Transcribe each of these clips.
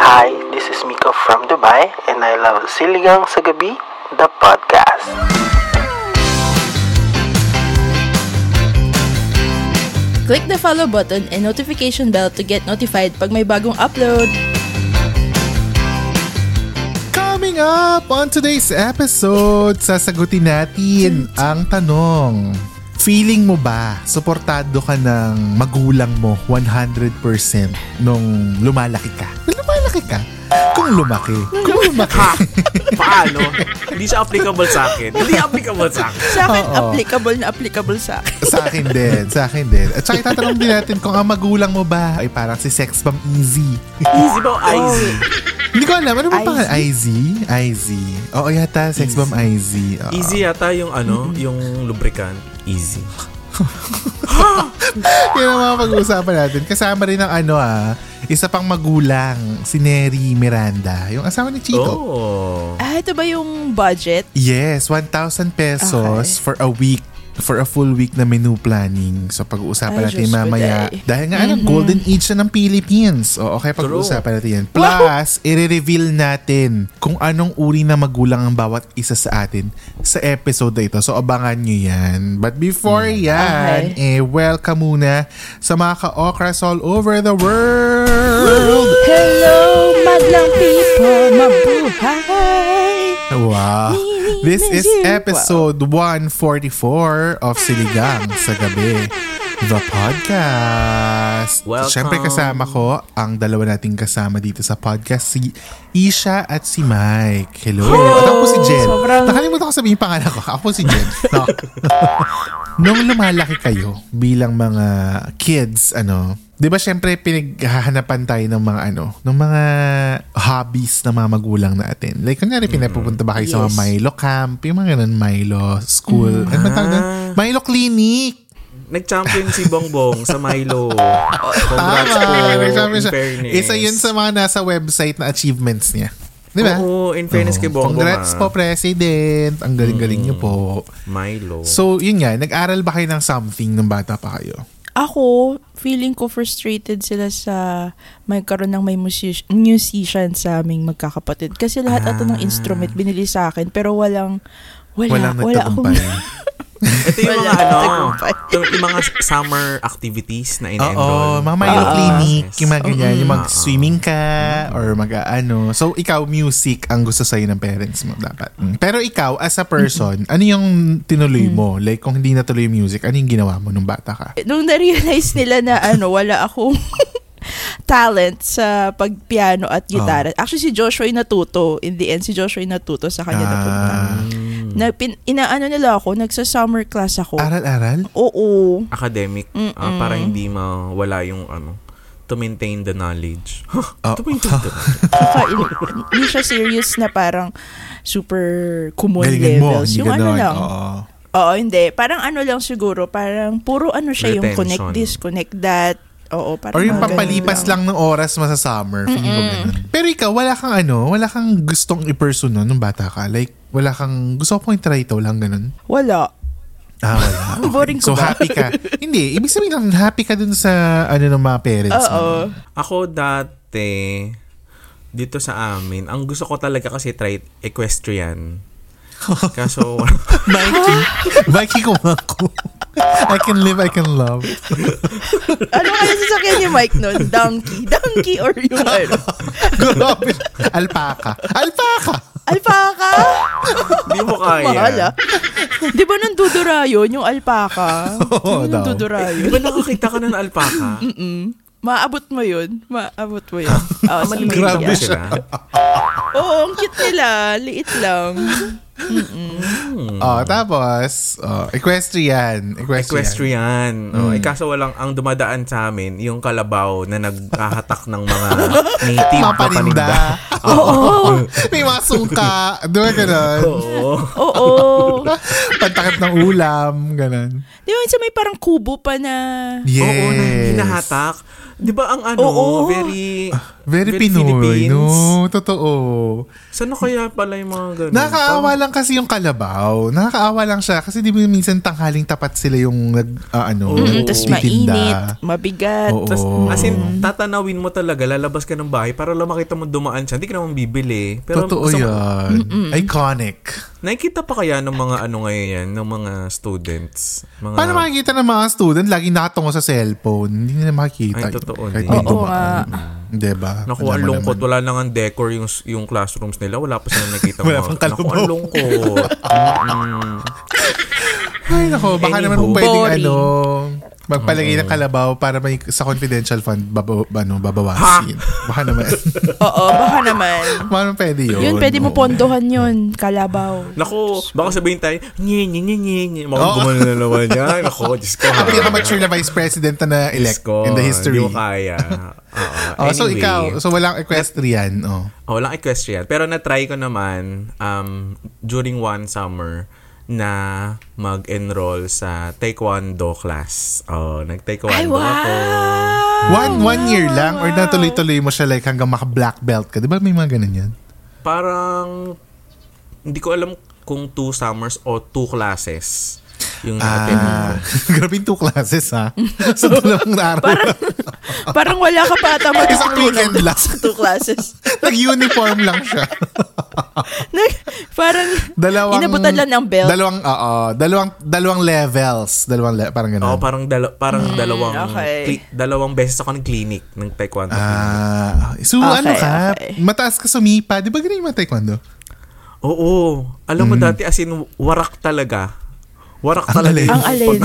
Hi, this is Miko from Dubai and I love Siligang sa Gabi, the podcast. Click the follow button and notification bell to get notified pag may bagong upload. Coming up on today's episode, sasagutin natin ang tanong. Feeling mo ba, suportado ka ng magulang mo 100% nung lumalaki ka? Nung lumalaki ka? Kung lumaki. Kung lumaki. Ha? Paano? Hindi siya applicable sa akin. Hindi applicable sa akin. Sa akin, Oo. applicable na applicable sa akin. sa akin din, sa akin din. At saka itatanong din natin kung ang magulang mo ba ay parang si Sex Bomb Easy. Easy ba o easy? Hindi ko alam, ano ba pangalan? IZ? IZ. Oo yata, Sex Bomb IZ. Oo. Easy yata yung ano, yung lubricant. Easy. Yan ang mga pag-uusapan natin. Kasama rin ang ano ah, isa pang magulang, si Neri Miranda. Yung asawa ni Chico. Oh. Ah, ito ba yung budget? Yes, 1,000 pesos Okay. for a week for a full week na menu planning. So pag-uusapan Ay, natin Diyos mamaya. day. Dahil nga ano, golden age na ng Philippines. O, okay, pag-uusapan natin yan. Plus, i-reveal natin kung anong uri na magulang ang bawat isa sa atin sa episode na ito. So abangan nyo yan. But before yan, eh, welcome muna sa mga ka-okras all over the world. Hello, madlang people, mabuhay! Wow. This is episode 144 of Siligang sa Gabi. The podcast. Welcome. Siyempre kasama ko ang dalawa nating kasama dito sa podcast, si Isha at si Mike. Hello. At ako po si Jen. Sobrang- Nakalimutan ko sabihin yung pangalan ko. Ako si Jen. No. Nung lumalaki kayo bilang mga kids, ano, di ba syempre pinaghahanapan tayo ng mga ano, ng mga hobbies ng mga magulang natin. Like, kunyari, pinapupunta ba kayo sa mga Yes. Milo camp, yung mga ganun, Milo school, ano ba tawag? Ah. Milo clinic. Nag-champion si Bongbong sa Milo. Congrats po. Tama. Siya. fairness. Isa yun sa mga nasa website na achievements niya. Di ba? Oo, in fairness kay Oo. Bongbong. Congrats ah. po, President. Ang galing-galing niyo po. Milo. So, yun nga, nag-aral ba kayo ng something nung bata pa kayo? Ako, feeling ko frustrated sila sa magkaroon ng may music- musician sa aming magkakapatid. Kasi lahat ata ng Ah. instrument binili sa akin pero walang wala, Walang wala akong. Ito yung mga ano, yung, yung mga summer activities na Oo, in-enroll. mga Milo Ah. Clinic, yung mga ganyan, yung Mm. mag-swimming ka or mag-ano. So, ikaw, music ang gusto sa'yo ng parents mo dapat. Mm. Pero ikaw, as a person, ano yung tinuloy mo? Like, kung hindi natuloy yung music, ano yung ginawa mo nung bata ka? nung na-realize nila na ano, wala akong talent sa pagpiano at gitara. Actually, si Joshua yung natuto. In the end, si Joshua yung natuto sa kanya napunta. Ah, Na, pin, inaano nila ako, nagsa-summer class ako. aral-aral? Oo. academic ah, para hindi mawala yung ano to maintain the knowledge. Oh. to maintain the knowledge. Hindi siya serious na parang super common Galingan mo, levels. hindi yung ano lang. Oo. Oo, hindi. Parang ano lang siguro, parang puro ano siya yung Retention. connect this, connect that. Oo, parang Or yung ganun pampalipas lang ng oras mo sa summer. Feeling ko ganun. Pero ikaw, wala kang ano, wala kang gustong i-pursue nun nung bata ka. Like, wala kang, gusto ko pong i-try ito lang ganun. Wala. Ah, wala. Okay. Boring ko so, ba? happy ka. Hindi, ibig sabihin lang, happy ka dun sa, ano, ng mga parents mo. Oo. Ako dati dito sa amin, ang gusto ko talaga kasi try equestrian. Kaso Mikey. Mikey kumako. I can live, I can love. Ano kaya sasakyan ni Mike nun? Donkey. Donkey or yung ano? Grabe. Alpaca. Alpaca! Alpaca? di mo kaya. Mahal ah. Di ba nang dudurayon yung alpaca? Oo Yung daw. Di dudurayon. ba nakakita ka ng alpaca? Mm. Maabot mo yun. Maabot mo yun. Oh, Maliliit Grabe siya. Oo, ang cute nila. Liit lang. Mm-mm. Oh, tapos, oh, equestrian. Equestrian. Equestrian. Oh, eh, kaso walang ang dumadaan sa amin, yung kalabaw na naghahatak ng mga native Mga na paninda. paninda. Oo. May mga sungka. Di ba ganun? Oo. Oo. Pantakip ng ulam. Ganun. Di ba may parang kubo pa na... Yes. Oo, na hinahatak. Di ba ang ano, Oo. very... Very, Pinoy. Philippines? No, totoo. Sana kaya pala yung mga ganun? Nakakaawa lang kasi yung kalabaw. Nakakaawa lang siya kasi di ba minsan tanghaling tapat sila yung nag, ah, ano, Mm, tas nagtitinda. mainit, mabigat. Oo. Tas, as in, Mm. tatanawin mo talaga, lalabas ka ng bahay para lang makita mo dumaan siya. Hindi ka naman bibili. Pero Totoo gusto- yan. Iconic. Nakikita pa kaya ng mga ano ngayon yan, ng mga students? Mga, Paano makikita ng mga student laging nakatungo sa cellphone? Hindi nila makikita. Ay, totoo Kahit din. may Oo dumaan. Diba? Naku, ang lungkot. naman. Wala nang ang decor yung, yung classrooms nila. Wala pa silang nakita Wala pang Naku, kalabaw. ang lungkot. Mm. Ay, nako. Baka Anywho. naman kung pwedeng Boring. ano, magpalagay ng kalabaw para may sa confidential fund baba, ano, babawasin. Baka naman. Oo, baka naman. Baka naman pwede yun. Yun, pwede mo Oo. pondohan yun. Kalabaw. Naku, baka sabihin tayo, nye, nye, nye, nye, nye. Mga Oo. gumano na naman yan. Naku, Diyos ko. Ang pinaka-mature na vice president na Diyos elect ko, in the history. Hindi mo kaya. Oo. Oh, so Anyway. ikaw, so walang equestrian. Oh. Oh, walang equestrian. Pero na-try ko naman um, during one summer na mag-enroll sa taekwondo class. Oh, nag-taekwondo Ay, wow! ako. One one year lang or natuloy-tuloy mo siya like hanggang maka-black belt ka. Di ba may mga ganun yan? Parang hindi ko alam kung two summers o two classes yung Ah, grabe yung two classes ha. sa dalawang araw. Parang, parang wala ka pa ata Isang weekend lang. sa two classes. Nag-uniform lang siya. Nag, parang Dalawang, inabutan lang ng belt. Dalawang, oo, dalawang, dalawang levels. Dalawang, le- parang ganun. Oh, parang dala- parang dalawang Hmm, okay. cli- dalawang beses ako ng clinic ng taekwondo. clinic. Ah, so Okay, ano ka? okay. Mataas ka sumipa. Di ba ganun yung mga taekwondo? Oo. Alam mo Mm. dati as in warak talaga. Warak Ang talaga. Ang alin?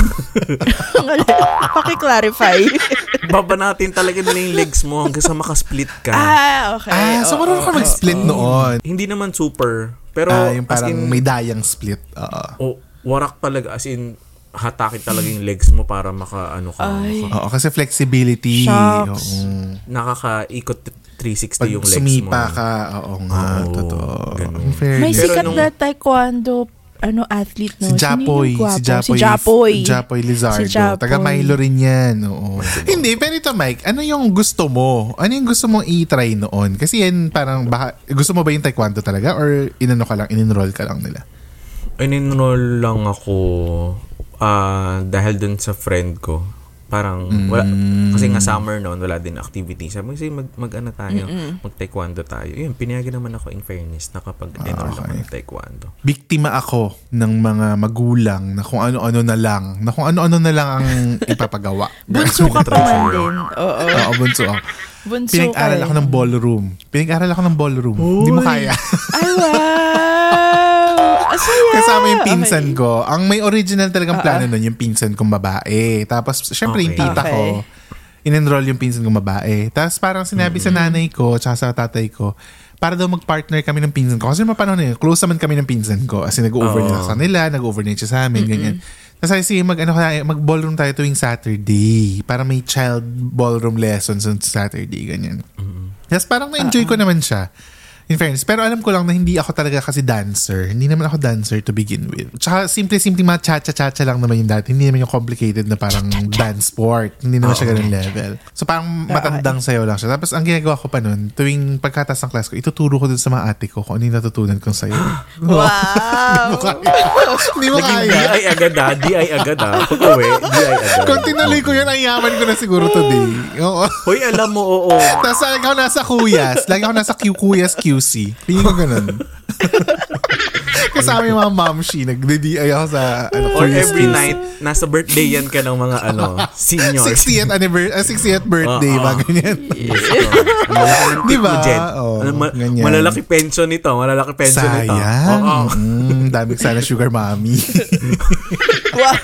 Ang alin? Paki-clarify. Baba natin talaga nila yung legs mo hanggang sa makasplit ka. ah, okay. ah, so marunong ka mag-split noon. Hindi naman super. Pero Ah, yung parang in, may dayang split. Oo. oh, warak talaga. As in, hatakin talaga yung legs mo para maka, ano ka, maka- Oo, kasi flexibility. Shucks. Oo. nakaka-ikot 360 Pag yung legs mo. sumipa ka, oo nga, Oo, totoo. ganun. May sikat na taekwondo ano athlete no? Si Japoy, si? Japoy, Si Japoy. Japoy Lizardo. Si Japoy. Taga Milo rin yan. Oo. Hindi, pero ito Mike, ano yung gusto mo? Ano yung gusto mong i-try noon? Kasi yan parang, baka, gusto mo ba yung taekwondo talaga? Or inano ka lang, in-enroll ka lang nila? In-enroll lang ako ah dahil dun sa friend ko. Parang, wala, Mm. kasi nga summer noon, wala din activity. Sabi ko, "Sige, mag, mag ano tayo, mag-taekwondo tayo. Yun, pinayagan naman ako in fairness na kapag enroll Ah, okay. ako ng taekwondo. Biktima ako ng mga magulang na kung ano-ano na lang, na kung ano-ano na lang ang ipapagawa. Bunso ka pa man din. Oo. Oo, bunso ako. Bunso Pinag-aral ako ng ballroom. Pinag-aral ako ng ballroom. Hindi mo kaya. Ay, wow! Asaya! Kasama yung pinsan Okay. ko. Ang may original talagang plano nun, yung pinsan kong babae. Tapos, syempre, yung Okay. tita Okay. ko, in-enroll yung pinsan kong babae. Tapos, parang sinabi sa nanay ko, tsaka sa tatay ko, para daw mag-partner kami ng pinsan ko. Kasi mga panahon na yun, close naman kami ng pinsan ko. As in, nag-overnight ako sa kanila, nag-overnight siya sa amin, ganyan. Tapos sabi, sige, mag, ano, mag-ballroom tayo tuwing Saturday. Para may child ballroom lessons on Saturday, ganyan. Yes, parang na-enjoy ko naman siya. In fairness. Pero alam ko lang na hindi ako talaga kasi dancer. Hindi naman ako dancer to begin with. Tsaka simple-simple mga cha-cha-cha lang naman yung dati. Hindi naman yung complicated na parang dance sport. Hindi naman siya ganun level. So parang matandang sayo lang siya. Tapos ang ginagawa ko pa nun, tuwing pagkatas ng class ko, ituturo ko dun sa mga ate ko kung ano yung natutunan kong sayo. Wow! Hindi mo Naging kaya. DI agad ah, DI agad ah. Pag uwi, DI agad. Kung tinuloy ko yun, ang yaman ko na siguro today. Oo. Hoy, alam mo, oo. Tapos lagi ako nasa kuyas. Lagi ako nasa Q Kuyas QC. Piling ko ganun. Kasama yung mga momshi. Nagde-DI ako sa ano, Or Kuyas every QC. night, nasa birthday yan ka ng mga ano, seniors. 60th anniversary, 60th birthday, mga ganyan. Malaki ng tip mo, Jen. Oo, Ano, ma- ganyan. malalaki pension nito. Malalaki pension nito. Sayang. Oo. Mm, daming sana sugar mommy. wow!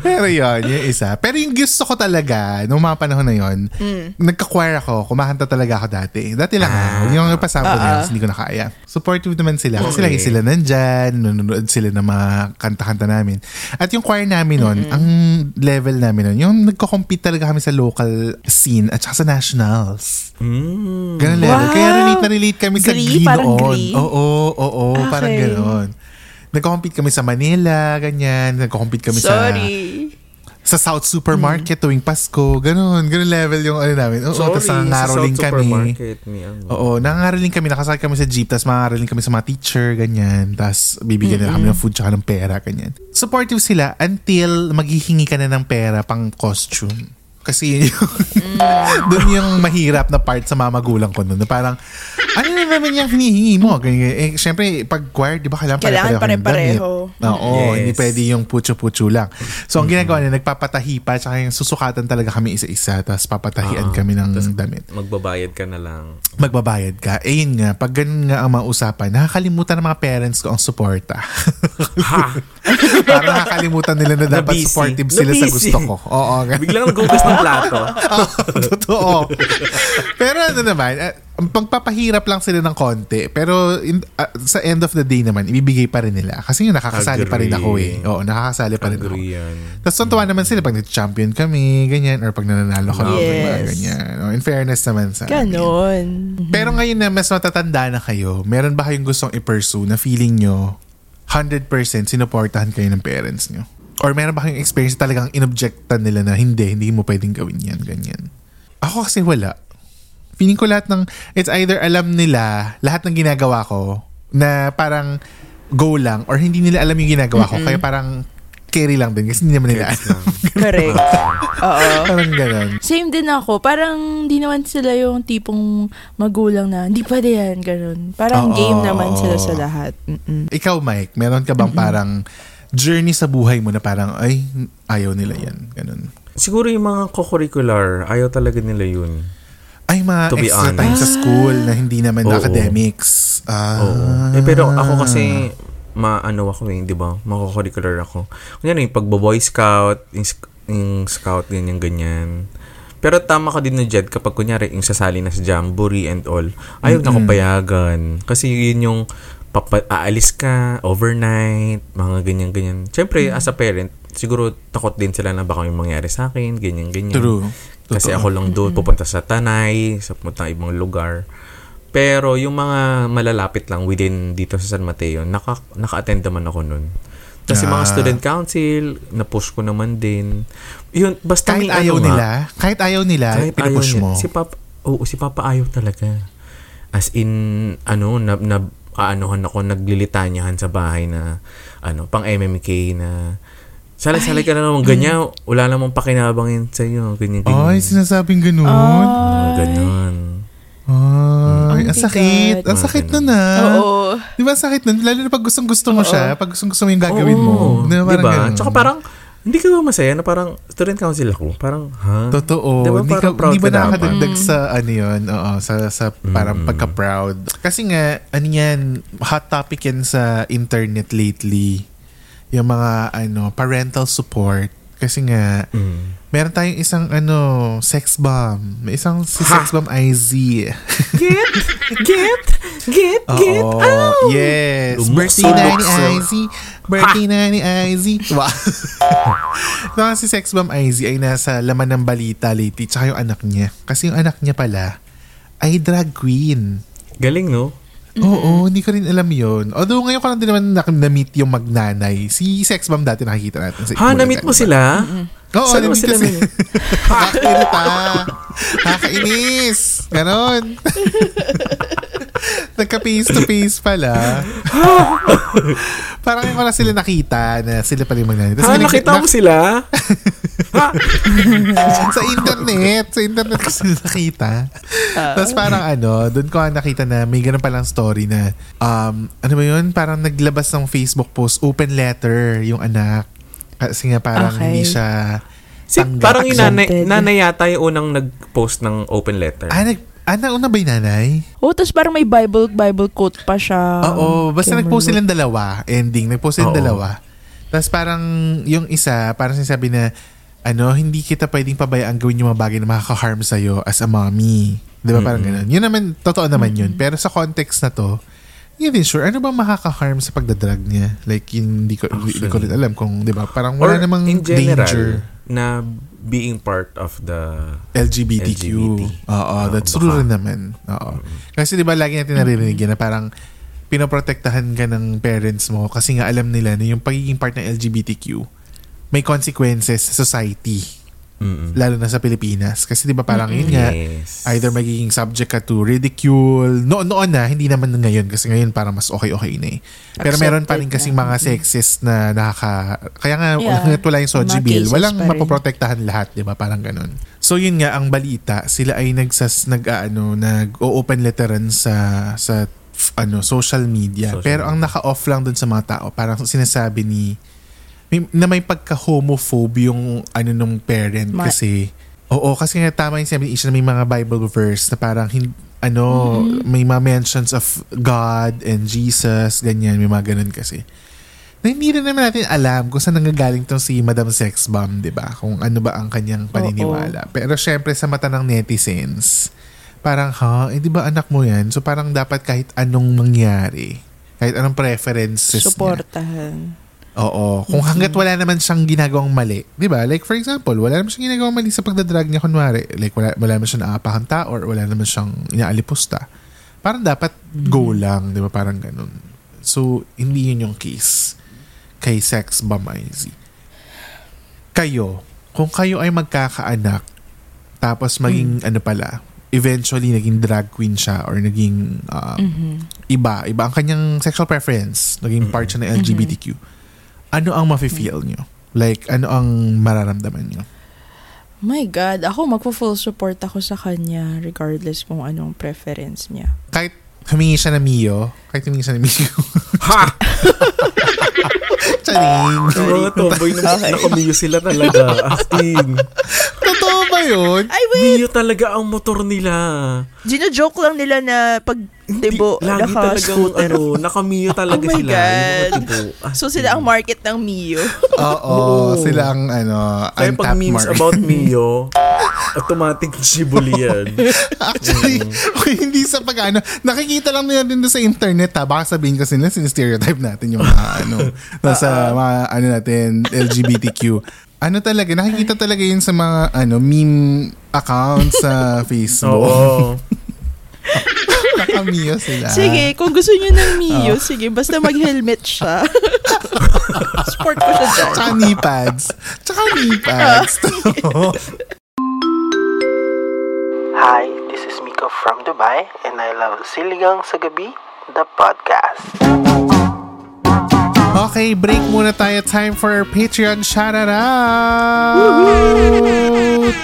Pero yun, yung isa. Pero yung gusto ko talaga, nung mga panahon na yun, nagka-choir ako, kumakanta talaga ako dati. Dati lang ah. Yung pasample na yun, hindi ko na kaya. Supportive naman sila. Kasi Okay. lagi sila nandyan, nanonood sila ng mga kanta-kanta namin. At yung choir namin nun, ang level namin nun, yung nagko-compete talaga kami sa local scene at saka sa nationals. Mm. Ganun level. Wow! Kaya relate na relate kami sa Glee? Glee noon. Glee? Oo, oo, parang Okay. Gano'n. Nagko-compete kami sa Manila, ganyan. Nagko-compete kami sa Sorry. sa South Supermarket tuwing Pasko, ganun, ganun level yung ano namin. Oo, Sorry, tapos sa nangangaroling South kami. Supermarket, may ano. Oo, nangangaroling kami, nakasakay kami sa jeep, tapos mangangaroling kami sa mga teacher, ganyan. Tapos bibigyan nila kami ng food tsaka ng pera, ganyan. Supportive sila until maghihingi ka na ng pera pang costume. Kasi yun yung, dun yung mahirap na part sa mga magulang ko nun. Na parang, ano na naman yung hinihingi mo? Eh, syempre, pag choir, di ba kailangan Kailangan pare-pareho damit? Oo, Yes. hindi pwede yung pucho-pucho lang. So, ang ginagawa nila, nagpapatahi pa, tsaka yung susukatan talaga kami isa-isa, tapos papatahian Oo. kami ng damit Magbabayad ka na lang. magbabayad ka. Eh yun nga, pag ganun nga ang mga usapan, nakakalimutan ng mga parents ko ang suporta. Ha? Parang nakakalimutan nila na dapat supportive sila sa gusto ko. Oo. Biglang ng plato. Totoo. Pero ano naman, uh, pagpapahirap lang sila ng konti. Pero in- ah, sa end of the day naman, ibibigay pa rin nila. Kasi yung nakakasali pa rin ako eh. Agree. Oo, nakakasali pa rin ako. Agree yan. Tapos tuntuwa naman sila pag nag-champion kami, ganyan, or pag nananalo kami, Yes. mga ganyan. Oh, in fairness naman sa amin. Ganon. Pero ngayon na mas matatanda na kayo, meron ba kayong gustong i-pursue na feeling nyo 100% sinuportahan kayo ng parents nyo? Or meron ba kayong experience na talagang inobjectan nila na hindi, hindi mo pwedeng gawin yan, ganyan? Ako kasi wala. Feeling ko lahat ng, it's either alam nila lahat ng ginagawa ko na parang go lang or hindi nila alam yung ginagawa ko. Kaya parang carry lang din kasi hindi naman nila alam. Correct. Oo. parang ganun. Same din ako. Parang di naman sila yung tipong magulang na, hindi pwede yan, ganun. Parang Oo. game naman sila sa lahat. Mm-mm. Ikaw, Mike, meron ka bang parang journey sa buhay mo na parang, ay, ayaw nila yan. Ganun. Siguro yung mga co-curricular, ayaw talaga nila yun. Ay, mga To be extra time sa school na hindi naman Oo. academics. Ah. Oo. Eh, pero ako kasi, maano ako eh, di ba? Mako-curricular ako. Kunyari, yung pagbo-boy scout, yung, yung scout, ganyan, ganyan. Pero tama ka din na Jed kapag kunyari yung sasali na sa jamboree and all, ayaw na akong payagan. Kasi yun yung papa, aalis ka, overnight, mga ganyan-ganyan. Siyempre, as a parent, siguro takot din sila na baka may mangyari sa akin, ganyan-ganyan. True. Kasi Totoo. ako lang doon, pupunta sa Tanay, sa pupunta ibang lugar. Pero yung mga malalapit lang within dito sa San Mateo, naka, naka-attend naman ako nun. Tapos yung mga Ah. student council, na-push ko naman din. Yun, basta Kahit may ayaw ano nga, nila, kahit ayaw nila, kahit ayaw niya. mo. Si Papa, oo, si Papa ayaw talaga. As in, ano, na, na aanuhan ako, naglilitanyahan sa bahay na, ano, pang MMK na, salay-salay ka na naman, ganyan, wala namang pakinabangin sa'yo, ganyan, ganyan. Ay, sinasabing ganun. Mga ganun. Ay, Ang ang sakit. Ang sakit nun ah. Oo. Di ba sakit nun? Lalo na pag gustong gusto mo siya, pag gustong gusto mo yung gagawin mo. Oo, Di ba? Parang diba? ganun. Tsaka parang, hindi ka ba masaya na parang student council ako? Parang, ha? Totoo. Diba hindi, ka, proud hindi ba nakakadagdag sa ano yun? Oo, sa, sa parang Mm. pagka-proud. Kasi nga, ano yan, hot topic yan sa internet lately. Yung mga ano parental support. Kasi nga, Mm. Meron tayong isang ano, sex bomb. May isang si Ha? sex bomb IZ. Get, get, get, get Oo. out! Yes. Lumukso, Birthday na ni. IZ. Birthday na ni IZ. Wow. Baka si Sex Bomb IZ ay nasa laman ng balita lately. Tsaka yung anak niya. Kasi yung anak niya pala ay drag queen. Galing, no? Oo, hindi ko rin alam yun. Although ngayon ko lang din naman nak- na-meet yung magnanay. Si Sex Bomb dati nakikita natin. Sa Ha, na-meet mo sila? Oo, Saan mo na-meet sila kasi. na- Nakakairita. Nakakainis. Ganon. Nagka-face to face pala. Parang ko lang sila nakita na sila pala yung magnanay. Ha, binig- nakita mo na- sila? ha? sa internet. Sa internet ko sila nakita. Tapos parang ano, doon ko nakita na may ganun palang story na, um, ano ba yun? Parang naglabas ng Facebook post, open letter yung anak. Kasi nga parang Okay. hindi siya Si, tanggap. parang yung nanay, nanay yata yung unang nag-post ng open letter. Ah, nag, ah, nauna ba yung nanay? Oh, tapos parang may Bible Bible quote pa siya. Oo, basta nag-post silang dalawa, ending, nag-post silang Oo. dalawa. Tapos parang yung isa, parang sinasabi na, ano, hindi kita pwedeng pabayaan gawin yung mga bagay na makaka-harm sa'yo as a mommy. Di ba parang ganun? Yun naman, totoo naman yun. Pero sa context na to, din sure, ano ba makaka-harm sa pagdadrag niya? Like, hindi ko, hindi ko rin alam kung, di ba? Parang wala Or namang in general, danger. na being part of the... LGBTQ. LGBT. Oo, Oo, that's baka. true rin naman. Oo. Kasi di ba lagi natin naririnig yan na parang pinoprotektahan ka ng parents mo kasi nga alam nila na yung pagiging part ng LGBTQ may consequences sa society. Mm-mm. Lalo na sa Pilipinas. Kasi di ba parang yun nga, Yes. either magiging subject ka to ridicule. Noon, noon na, hindi naman ngayon. Kasi ngayon parang mas okay-okay na eh. Pero meron pa rin Accepted kasing na. mga sexist na nakaka... Kaya nga, Yeah. wala yung Soji Bill, walang mapoprotektahan lahat, di ba? Parang ganun. So yun nga, ang balita, sila ay nagsas, nag, ano, nag-open letteran sa, sa ano, social media. Social Pero ang naka-off lang dun sa mga tao, parang sinasabi ni may, na may pagka-homophobe yung ano nung parent Ma- kasi oo kasi nga tama yung sabi ni Isha na may mga Bible verse na parang hin, ano may mga mentions of God and Jesus ganyan may mga ganun kasi na hindi rin naman natin alam kung saan nanggagaling tong si Madam Sex Bomb, di ba? Kung ano ba ang kanyang paniniwala. Pero syempre sa mata ng netizens, parang ha, eh di ba anak mo yan? So parang dapat kahit anong mangyari, kahit anong preferences niya, Suportahan. Oo. Kung hanggat wala naman siyang ginagawang mali. Di ba? Like for example, wala naman siyang ginagawang mali sa pagdadrag niya kunwari. Like wala, wala naman siyang naapahang tao or wala naman siyang inaalipusta. Parang dapat go lang. Di ba? Parang ganun. So, hindi yun yung case kay Sex Bomb IZ. Kayo, kung kayo ay magkakaanak, tapos maging ano pala, eventually naging drag queen siya or naging um, Mhm. iba, iba ang kanyang sexual preference, naging part siya ng LGBTQ. Ano ang mafe-feel nyo? Like, ano ang mararamdaman nyo? My God, ako magpo-full support ako sa kanya regardless kung anong preference niya. Kahit humingi siya ng Mio, kahit humingi siya ng Mio, Ha! charing! Mga tomboy na Okay. nakamiyo sila talaga. As in. Ba yun? Ay, wait! Miyo talaga ang motor nila. Gino-joke lang nila na pag tibo, Lagi talagang naka-scooter. ano, nakamiyo talaga Oh my sila. God. As So sila ang market ng Mio. Oo, Oo. sila ang ano, Kaya pag memes market. about Mio, automatic shibuli yan. Actually, kung hindi sa pag ano, nakikita lang nila din doon sa internet ha. Baka sabihin kasi na stereotype natin yung mga ano, nasa mga ano natin, LGBTQ. Ano talaga, nakikita talaga yun sa mga ano, meme accounts sa Facebook. Oo. Nakamiyo sila. Sige, kung gusto niyo ng Mio, sige, basta mag-helmet siya. Sport ko siya dyan. Tsaka knee pads. Tsaka knee pads. Hi, this is Miko from Dubai, and I love Siligang sa Gabi, the podcast. Okay, break muna tayo. Time for our Patreon shoutout.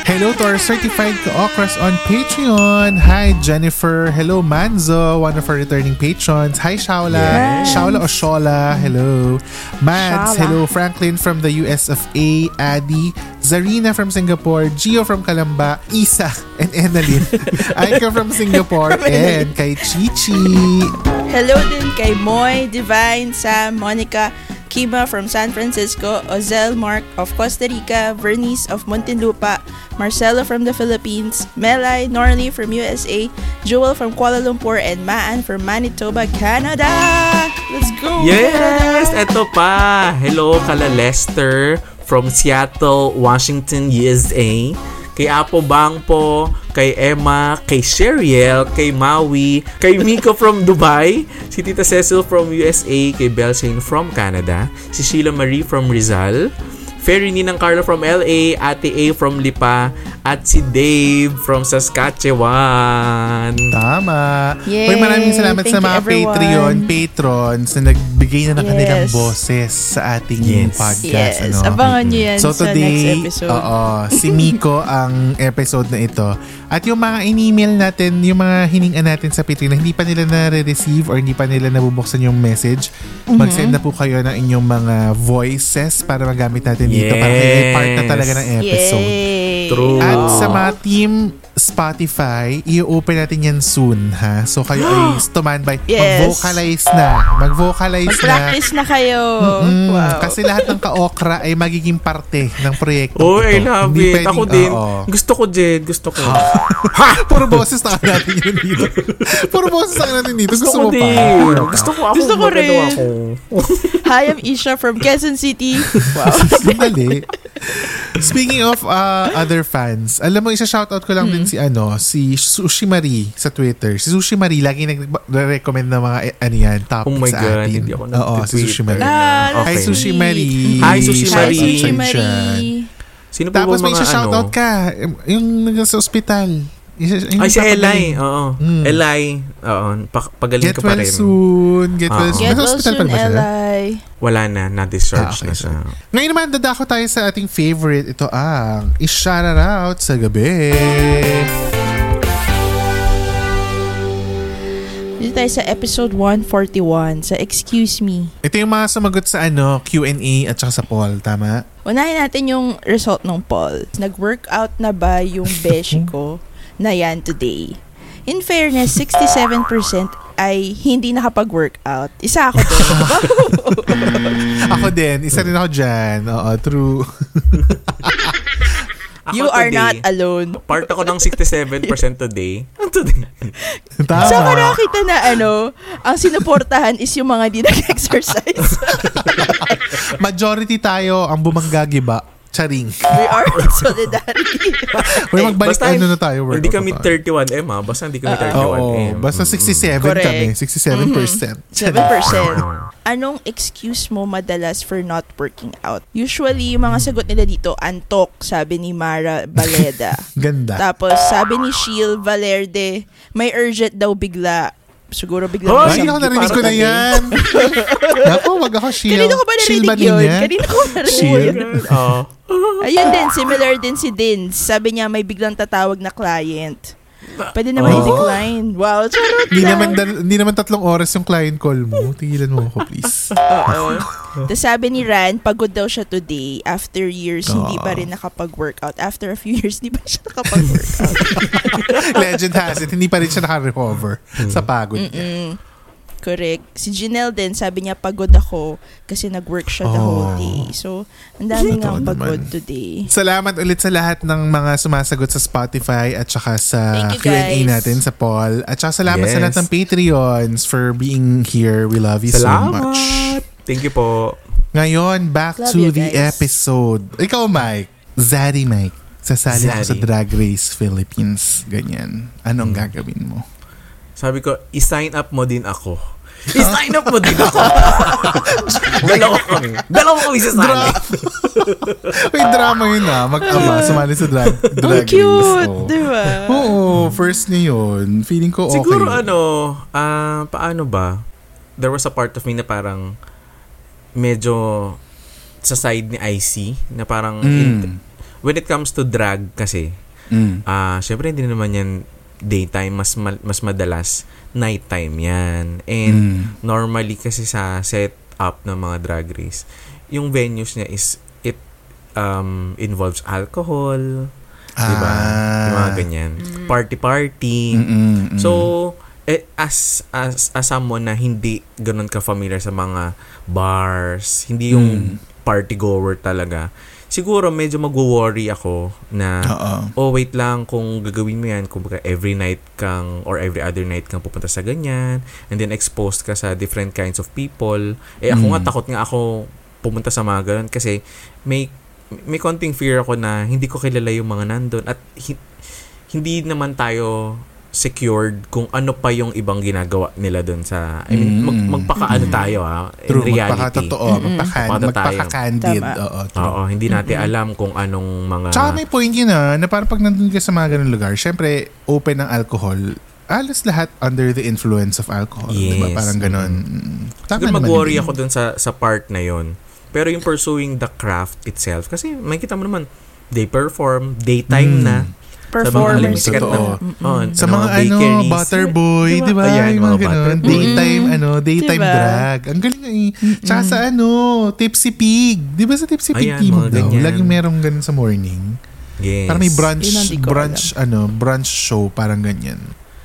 Hello to our certified ka-okras on Patreon. Hi, Jennifer. Hello, Manzo, one of our returning patrons. Hi, Shaula. Yes. Shaula o Shola. Hello. Mads. Shaula. Hello, Franklin from the US of A. Adi. Zarina from Singapore. Gio from Kalamba. Isa and Enalyn. Aika from Singapore. and kay Chichi. Hello din kay Moy, Divine, Sam, Monica, Kima from San Francisco, Ozel Mark of Costa Rica, Vernice of Muntinlupa, Marcelo from the Philippines, Melai Norley from USA, Jewel from Kuala Lumpur, and Maan from Manitoba, Canada! Let's go! Yes! Eto pa! Hello, kala Lester from Seattle, Washington, USA. Kay Apo Bang po, kay Emma, kay Sheriel, kay Maui, kay Miko from Dubai, si Tita Cecil from USA, kay Belshane from Canada, si Sheila Marie from Rizal, Ferry Ninang Carlo from LA, Ate A from Lipa, at si Dave from Saskatchewan. Tama. Yay! Uy, maraming salamat Thank sa mga everyone. Patreon patrons na nagbigay na ng kanilang Yes. boses sa ating Yes. podcast. Yes, ano? abangan nyo yan So sa today, next episode. oo, si Miko ang episode na ito. At yung mga in-email natin, yung mga hiningan natin sa Patreon na hindi pa nila na-receive or hindi pa nila nabubuksan yung message, Mhm. mag-send na po kayo ng inyong mga voices para magamit natin dito. Para kayo ay part na talaga ng episode. Yay! True. At sa mga team Spotify, i-open natin yan soon, ha? So kayo ay stand by. Yes. Mag-vocalize na. Mag-vocalize na. Mag-practice na kayo. Mm, Wow. Kasi lahat ng ka-okra ay magiging parte ng proyekto. Oh, I love it. Ako din. Oo. Gusto ko, Jed. Gusto ko. Puro boses na natin yun dito. Puro boses na natin dito. Gusto, Gusto ko mo pa? din. Gusto ko ako. Gusto ko rin. Ako. Hi, I'm Isha from Quezon City. Wow. Dali. Speaking of uh, other fans, alam mo, isa-shoutout ko lang din Hmm. si ano, si Sushi Marie sa Twitter. Si Sushi Marie, lagi nag-recommend ng mga, eh, ano yan, topic Oh my sa God, atin. hindi ako Oo, si Sushi Marie. Ah, Okay. Hi, Sushi Marie. Hi, Sushi Marie. Hi, Sushi Marie. Sino po Tapos may isa-shoutout ano? ka. Yung nag sa ospital. Yung Ay, si. Eli. Oo. Mm. Eli. Oo. Pa- pagaling Get ka pa well rin. soon. Get well soon. Get well soon, ba siya? Eli. Wala na. Na-discharge Ah, okay, na siya. Ngayon naman, dadako tayo sa ating favorite. Ito ang i-shout out sa gabi. Dito tayo sa episode 141 sa Excuse Me. Ito yung mga sumagot sa ano, Q&A at saka sa poll, tama? Unahin natin yung result ng poll. Nag-workout na ba yung beshi ko na yan today? In fairness, 67% ay hindi nakapag-workout. Isa ako doon. Ako din, isa rin ako dyan. Oo, true. Ako you are today, not alone. Part ako ng 67% today. today. Tama. Saan ka nakita na ano, ang sinuportahan is yung mga di nag-exercise. Majority tayo ang bumanggagi ba? Charing. We are in solidarity. Uy, magbalik Basta ano na tayo. Hindi workout kami na tayo. 31M ha. Basta hindi kami Ah, 31M. Oo, basta 67 Correct. kami. 67%. 7%. Anong excuse mo madalas for not working out? Usually, yung mga sagot nila dito, antok, sabi ni Mara Baleda. Ganda. Tapos, sabi ni Sheil Valerde, may urgent daw bigla. Siguro bigla Oh, Ay, ako narinig ko na yan. Naku, wag ako shield. Kanino ko ba narinig ba yun? niya? Kanino ko narinig Shield? yun? Oo. Ayun din, similar din si Dins. Sabi niya may biglang tatawag na client. Pwede naman Oh. i-decline. Wow, charot Hindi naman, hindi naman tatlong oras yung client call mo. Tigilan mo ako, please. Oo. Tapos sabi ni Ran, pagod daw siya today. After years, hindi pa rin nakapag-workout. After a few years, hindi pa siya nakapag-workout. Legend has it, hindi pa rin siya naka-recover sa pagod niya. Mm, correct. Si Janelle din, sabi niya, pagod ako kasi nag-work siya the whole Oh. day. So, ang dami nga pagod naman. today. Salamat ulit sa lahat ng mga sumasagot sa Spotify at saka sa Q&A natin sa poll. At saka salamat sa Yes. lahat ng Patreons for being here. We love you so Salamat. much. Thank you po. Ngayon, back Love to the guys. episode. Ikaw, Mike. Zaddy, Mike. Sasali ako sa. Drag Race Philippines. Ganyan. Anong Hmm. gagawin mo? Sabi ko, i-sign up mo din ako. I-sign up mo din ako. Dalawa kami. Dalawa kami sa sali. May drama yun ah. Mag-ama, sumali sa drag, drag Ang cute. Oh. di ba? Oo, first niya yun. Feeling ko okay. Siguro ano, ah, paano ba? There was a part of me na parang medyo sa side ni IC na parang Mm. when it comes to drag kasi Mm. ah syempre hindi naman yan daytime mas ma- mas madalas nighttime yan and Mm. normally kasi sa setup ng mga drag race yung venues niya is it um involves alcohol Ah. yung mga ganyan party party Mm-mm, mm. So, eh, as, as, as someone na hindi ganun ka-familiar sa mga bars, hindi yung party goer talaga, siguro medyo mag-worry ako na, Oo. oh wait lang, kung gagawin mo yan, kung baka every night kang or every other night kang pupunta sa ganyan, and then exposed ka sa different kinds of people, eh ako Mm. nga, takot nga ako pumunta sa mga ganun kasi may may konting fear ako na hindi ko kilala yung mga nandun at hi- hindi naman tayo secured kung ano pa yung ibang ginagawa nila doon sa I mean mag, Mm. magpakaano tayo ha in True, reality magpaka-totoo, magpaka- Magpaka tayo. magpaka-candid. Tama. Oo, true. Oo, hindi natin alam kung anong mga Tsaka may point yun ah, na parang pag nandun ka sa mga ganun lugar, syempre, open ng alcohol, alas lahat under the influence of alcohol. Yes. Parang ganun. Mm. Tama Siguro mag-worry ako dun sa sa part na yon. Pero yung pursuing the craft itself kasi makikita mo naman they perform daytime Mm. na sa mga alam Performers. sikat na Totoo. oh, Sa mga ano, bakeries. Butterboy, Diba? di ba? Ayan, Yung mga mga ganun. Daytime, ano, daytime Diba? drag. Ang galing nga eh. Tsaka sa ano, Tipsy Pig. Di ba sa Tipsy Pig Ayan, mga daw? ganyan. Laging merong ganun sa morning. Yes. Parang may brunch, brunch, ano, brunch show, parang ganyan.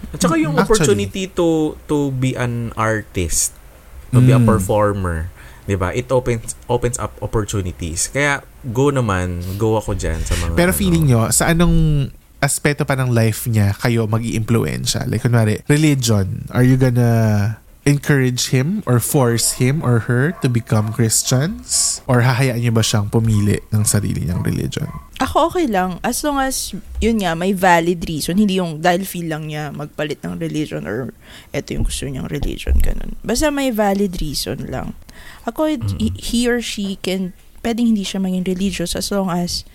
At saka yung Actually. opportunity to to be an artist, to be a Mm. performer, 'di ba? It opens opens up opportunities. Kaya go naman, go ako diyan sa mga Pero ano. feeling nyo, sa anong aspeto pa ng life niya kayo mag iimpluensya Like, kunwari, religion. Are you gonna encourage him or force him or her to become Christians? Or hahayaan niyo ba siyang pumili ng sarili niyang religion? Ako okay lang. As long as, yun nga, may valid reason. Hindi yung dahil feel lang niya magpalit ng religion or eto yung gusto niyang religion, ganun. Basta may valid reason lang. Ako, he- he or she can, pwedeng hindi siya maging religious as long as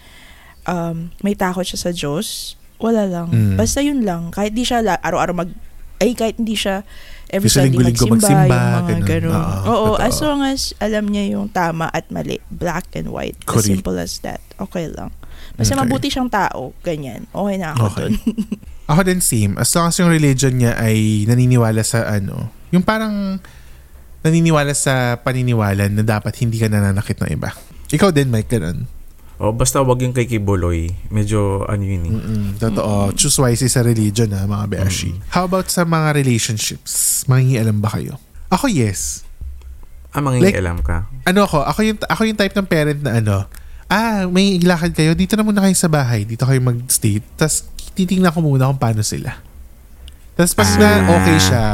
um, may takot siya sa Diyos. Wala lang. Mm. Basta yun lang. Kahit di siya la- araw-araw mag, ay kahit hindi siya every Kasi Sunday magsimba, magsimba, yung mga ganun. ganun. Oo, Oo, totoo. as long as alam niya yung tama at mali. Black and white. Correct. As simple as that. Okay lang. Basta Okay. mabuti siyang tao. Ganyan. Okay na ako Okay. dun. Ako din same. As long as yung religion niya ay naniniwala sa ano, yung parang naniniwala sa paniniwala na dapat hindi ka nananakit ng iba. Ikaw din, Mike, ganun. O, basta wag yung kay Kibuloy. Medyo, ano yun eh. Mm-mm, totoo. Choose wisely sa religion ha, mga beshi. How about sa mga relationships? Mangingialam ba kayo? Ako, yes. Ah, mangingialam ka. Ano ako? Ako yung, ako yung type ng parent na ano, ah, may ilakad kayo, dito na muna kayo sa bahay, dito kayo mag-stay. Tapos, titingnan ko muna kung paano sila. Tapos, na Ah. okay siya,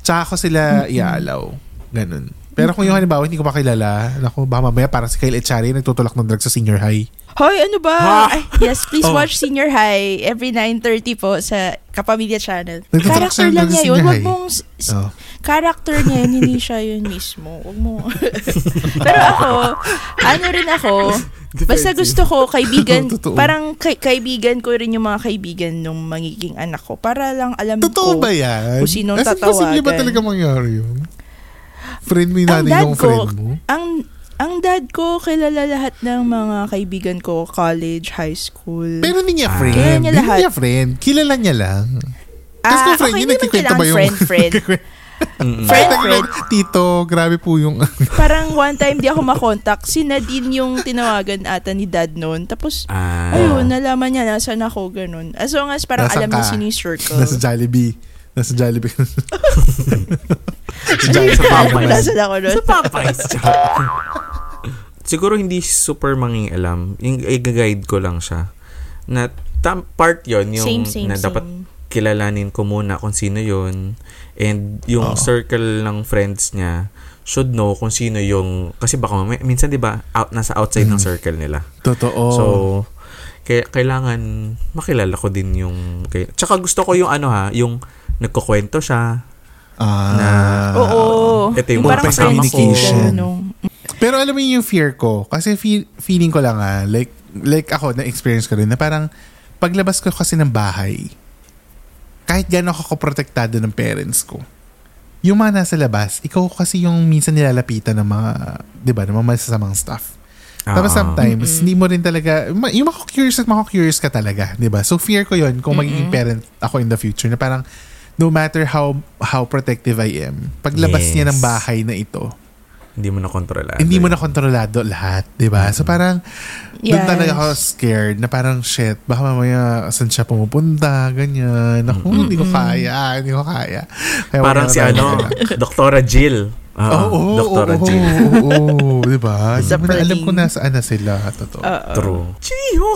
tsaka ko sila iaalaw. Ganun. Pero kung yung halimbawa, hindi ko makilala, naku, baka mamaya parang si Kyle Echari nagtutulak ng drugs sa senior high. Hoy, ano ba? Ay, yes, please Oh. watch Senior High every 9.30 po sa Kapamilya Channel. Character lang ng niya yun. Wag High. mong... Oh. Character niya yun, hindi siya yun mismo. Wag mo. Pero ako, ano rin ako, basta gusto ko kaibigan, parang kay, kaibigan ko rin yung mga kaibigan nung magiging anak ko. Para lang alam Totoo ko. ba yan? kung sinong As in, Posible ba tatawagan. talaga mangyari yun? Friend mo yung Ang nanay dad ng ko, friend mo? ang ang dad ko, kilala lahat ng mga kaibigan ko, college, high school. Pero hindi niya Ah. friend. Kilala niya Hindi lahat. niya friend. Kilala niya lang. Tapos Ah, kung friend okay, niya, nagkikwento ba yung... friend, friend. Friend, Friend, friend. Tito, grabe po yung... Parang one time di ako makontak, si Nadine yung tinawagan ata ni dad noon. Tapos, Ah. ayun, nalaman niya nasan ako, ganun. As long as parang Nasaan alam niya ka? sino yung circle. Nasa Jollibee. Nasa Jollibee. Sa Jollibee. Nasaan ako noon? Popeyes. Siguro hindi super mangingialam. Yung i-guide ko lang siya. Na tam, part yon yung Same, same, na same. dapat kilalanin ko muna kung sino yon and yung Oo. circle ng friends niya should know kung sino yung kasi baka mamaya, minsan 'di ba out nasa outside ng Mhm. circle nila. Totoo. So kaya kailangan makilala ko din yung kay Tsaka gusto ko yung ano ha, yung nagkukwento siya. ah, na- Oo. Ito yung friends communication. ganun, no? Pero alam mo yung fear ko, kasi feel, feeling ko lang ah, like, like ako, na-experience ko rin, na parang paglabas ko kasi ng bahay, kahit gano'n ako protektado ng parents ko, yung mga nasa labas, ikaw kasi yung minsan nilalapitan ng mga, di ba, ng mga masasamang stuff. Tapos Ah. sometimes, hindi mo rin talaga, yung mako-curious at mako-curious ka talaga, di ba? So fear ko yun kung magiging Mm-mm. parent ako in the future, na parang, no matter how how protective I am, paglabas niya ng Yes. bahay na ito, hindi mo na kontrolado. hindi mo na kontrolado lahat, 'di ba? So parang doon Yes. talaga ako scared na parang shit, baka mamaya saan siya pumupunta, ganyan. Naku, hindi ko kaya, hindi ko kaya. Kaya Parang si ano. Doktora Jill. Oo, oo, Doktora Jill. oo, 'di ba? Sa Hindi mo na alam kung nasaan na sila, totoo. Oo. True. Chiho,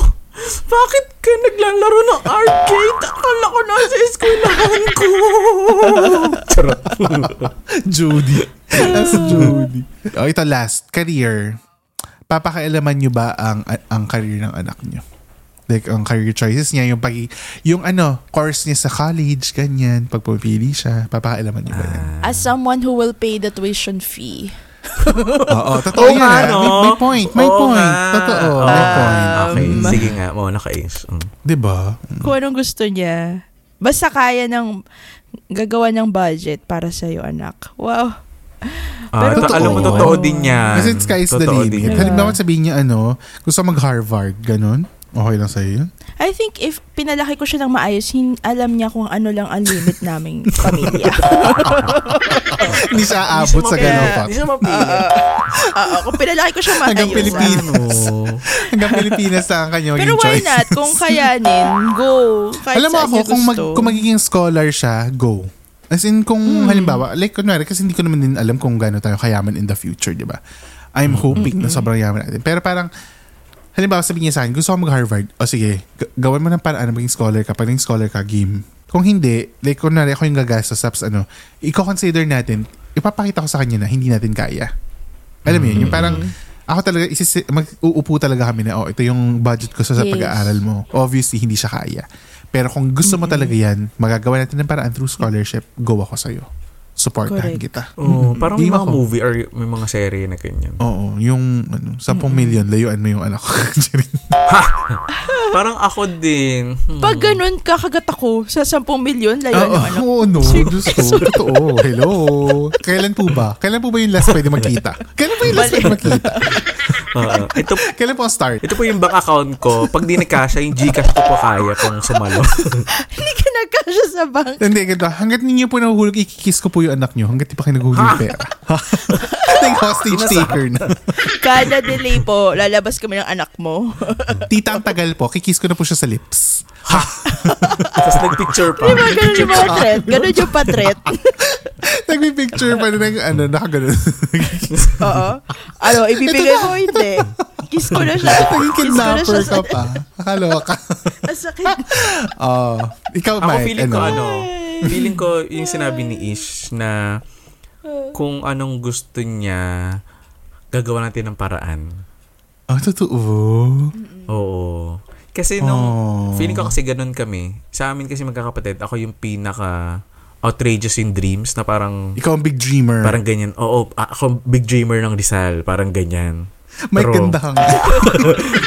bakit ka naglalaro ng arcade? Akala ko nasa eskwelahan ko. Charot. Judy. That's Judy. Oh, ito last, career. Papakailaman nyo ba ang ang career ng anak nyo? Like, ang career choices niya, yung pag, yung ano, course niya sa college, ganyan, pag pumipili siya, papakailaman nyo ba yan? As someone who will pay the tuition fee. Oo, totoo Oo yan. nga, ah. no? May, may point, may Oo point. nga. Totoo, Oo. may point. Okay, Um, sige nga. Mo, naka-ace. Mm. Di ba? Kung anong gusto niya. Basta kaya ng gagawa ng budget para sa iyo anak. Wow. Ah, Pero to- totoo. alam mo, totoo din yan. Kasi sky is the limit. Halimbawa sabihin niya, ano, gusto mag-Harvard, ganun. Okay lang sa'yo yun? I think if pinalaki ko siya ng maayos, hin- alam niya kung ano lang ang limit naming pamilya. Hindi siya aabot sa ganun pa. Hindi siya mapili. Oo, kung pinalaki ko siya maayos. Hanggang Pilipinas. Hanggang Pilipinas ang kanyang Pero why not? Kung kayanin, go. Kahit Alam mo ako, kung, mag, kung magiging scholar siya, go. As in, kung Hmm. halimbawa, like, kunwari, kasi hindi ko naman din alam kung gaano tayo kayaman in the future, di ba? I'm hoping na sobrang yaman natin. Pero parang, halimbawa, sabihin niya sa akin, gusto ko mag-Harvard. O sige, g- gawin mo ng paraan na maging scholar ka. Pag naging scholar ka, game. Kung hindi, like kunwari ako yung gagastos tapos ano, i-consider natin, ipapakita ko sa kanya na hindi natin kaya. Alam mo yun, yung parang ako talaga, isis, mag-uupo talaga kami na, oh, ito yung budget ko sa, sa pag-aaral mo. Obviously, hindi siya kaya. Pero kung gusto mo talaga yan, magagawa natin ng paraan through scholarship, go ako sa'yo. Supportahan Correct. kita. Oh, parang may mga ako. movie or may mga serye na ganyan. Oo, yung ano, 10 million, layuan mo yung anak ko. Parang ako din. Hmm. Pag ganun, kakagat ako sa 10 milyon, layo Oo, ng ano. oo, no. Diyos ko. Totoo. Hello. Kailan po ba? Kailan po ba yung last pwede magkita? Kailan po yung last pwede magkita? Oo. ito, Kailan po ang start? ito po yung bank account ko. Pag di nakasya, yung Gcash ko po kaya kung sumalo. Hindi ka nagkasya sa bank. Hindi, ganito. Hanggat ninyo po nahuhulog, ikikiss ko po yung anak nyo. Hanggat di pa kayo naghulog yung pera. like hostage taker na. Kada delay po, lalabas kami ng anak mo. Tita, ang tagal po. Kikiss ko na po siya sa lips. Tapos nagpicture pa. Di ba ganun yung mga threat? Ganun yung pa-threat. Nagpipicture pa na ng ano, nakaganon. Oo. Ano, ibibigay mo hindi. Kiss ko na siya. Naging Kiss ko na kidnapper siya ka sa... pa. Akaloka. Ang sakit. Oh, ikaw, Ako Mike, feeling ko ano, feeling ko yung sinabi ni Ish na kung anong gusto niya, gagawa natin ng paraan. Oh, totoo. Oo. Kasi nung, Oh. feeling ko kasi ganun kami. Sa amin kasi magkakapatid, ako yung pinaka outrageous in dreams na parang Ikaw ang big dreamer. parang ganyan. Oo, a- ako big dreamer ng Rizal, parang ganyan. May Pero- ganda kang.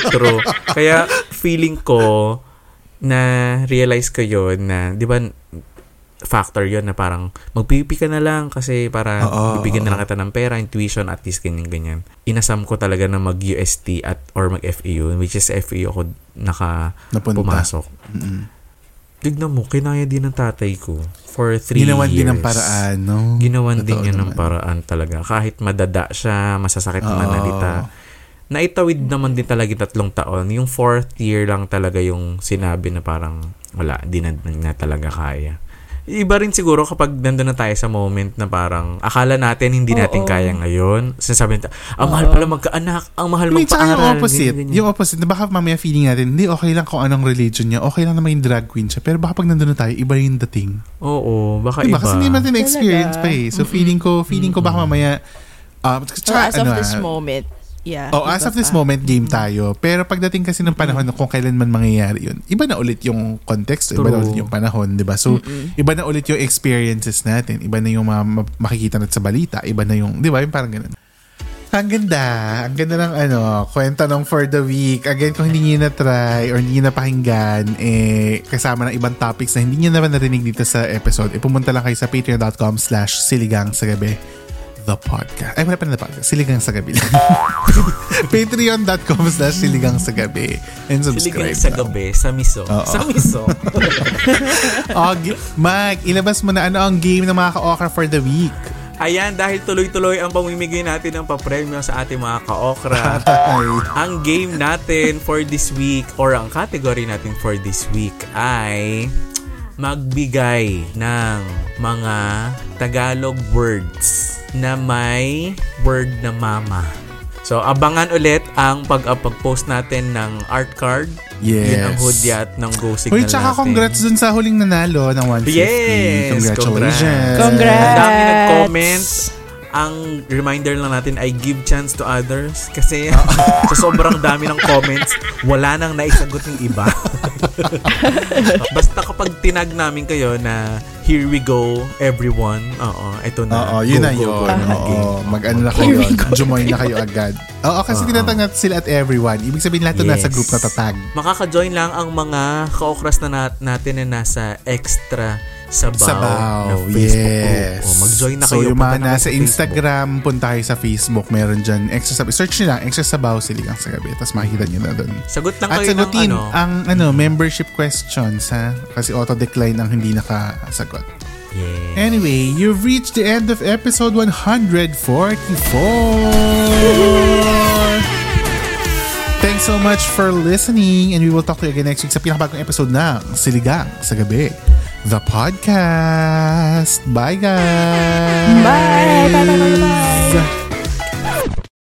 True. Kaya feeling ko na realize ko yun na, di ba, factor yon na parang magpipi ka na lang kasi para Oo, bibigyan na oo. lang kita ng pera, intuition, at least ganyan, ganyan. Inasam ko talaga na mag-UST at or mag-FEU, which is FEU ako naka Napunta. pumasok. Mm-mm. Tignan mo, kinaya din ng tatay ko for three Ginawan years. din ng paraan, no? Ginawan din Totoo niya ng paraan talaga. Kahit madada siya, masasakit Oo. manalita. Naitawid naman din talaga tatlong taon. Yung fourth year lang talaga yung sinabi na parang wala, di na, na talaga kaya. Iba rin siguro kapag nandun na tayo sa moment na parang akala natin hindi natin Oo. kaya ngayon. Sinasabi natin, ang mahal pala magkaanak, ang mahal I mean, tsaka magpaaral. yung opposite. ganyan, ganyan. Yung opposite. Na baka mamaya feeling natin, hindi, okay lang kung anong religion niya. Okay lang naman yung drag queen siya. Pero baka pag nandun na tayo, iba yung dating. Oo, baka Diba? iba. Kasi hindi natin experience Talaga. pa eh. So feeling ko, feeling ko baka mamaya, um, So, tsaka, as of ano, this ah, moment, yeah. Oh, as of this pa. moment, game tayo. Pero pagdating kasi ng panahon kung kailan man mangyayari yun, iba na ulit yung context, iba na True. ulit yung panahon, di ba? So, iba na ulit yung experiences natin. Iba na yung mga ma- makikita natin sa balita. Iba na yung, di ba? Yung parang ganun. Ang ganda. Ang ganda ng ano, kwenta ng for the week. Again, kung hindi nyo na-try or hindi nyo napakinggan, eh, kasama ng ibang topics na hindi nyo naman narinig dito sa episode, eh, pumunta lang kayo sa patreon.com slash siligang sa gabi the podcast. Ay, wala pa na the podcast. Siligang sa gabi lang. Patreon.com slash siligang sa gabi. And subscribe. Siligang sa gabi, sa miso. Oo. Sa miso. Oh, Mike, ilabas mo na ano ang game ng mga ka-okra for the week. Ayan, dahil tuloy-tuloy ang pamimigay natin ng papremyo sa ating mga ka-okra. Ang game natin for this week or ang category natin for this week ay magbigay ng mga Tagalog words na may word na mama. So, abangan ulit ang pag pag-post natin ng art card. Yes. Yun ang hudyat ng Go Signal Uy, tsaka natin. congrats dun sa huling nanalo ng 150. Yes! Congratulations. Congrats! Ang dami nag-comment. Ang reminder lang natin ay give chance to others kasi sa sobrang dami ng comments, wala nang naisagot ng iba. Basta kapag tinag namin kayo na here we go everyone, oo, ito na. Oo, yun Go, na go, yun. go na Oo, mag-ano na kayo. Jumoin na kayo agad. Oo, kasi tinatangat sila at everyone. Ibig sabihin lahat na nasa Yes. group na tatag. Makaka-join lang ang mga ka-okras na nat- natin na nasa extra sabaw, Sabaw, na Facebook yes. group. O, mag-join na so, kayo. yung Punta mga nasa. Instagram, punta kayo sa Facebook, meron dyan. Extra sabaw. Search nyo lang, extra sabaw, siligang sa gabi. Tapos makikita nyo na doon. Sagot lang At kayo ng sagutin ano. ang ano, membership questions, ha? Kasi auto-decline ang hindi nakasagot. Yeah. Anyway, you've reached the end of episode 144. Thanks so much for listening and we will talk to you again next week sa pinakabagong episode ng Siligang sa Gabi, the podcast. Bye guys! Bye! Bye, bye, bye, bye.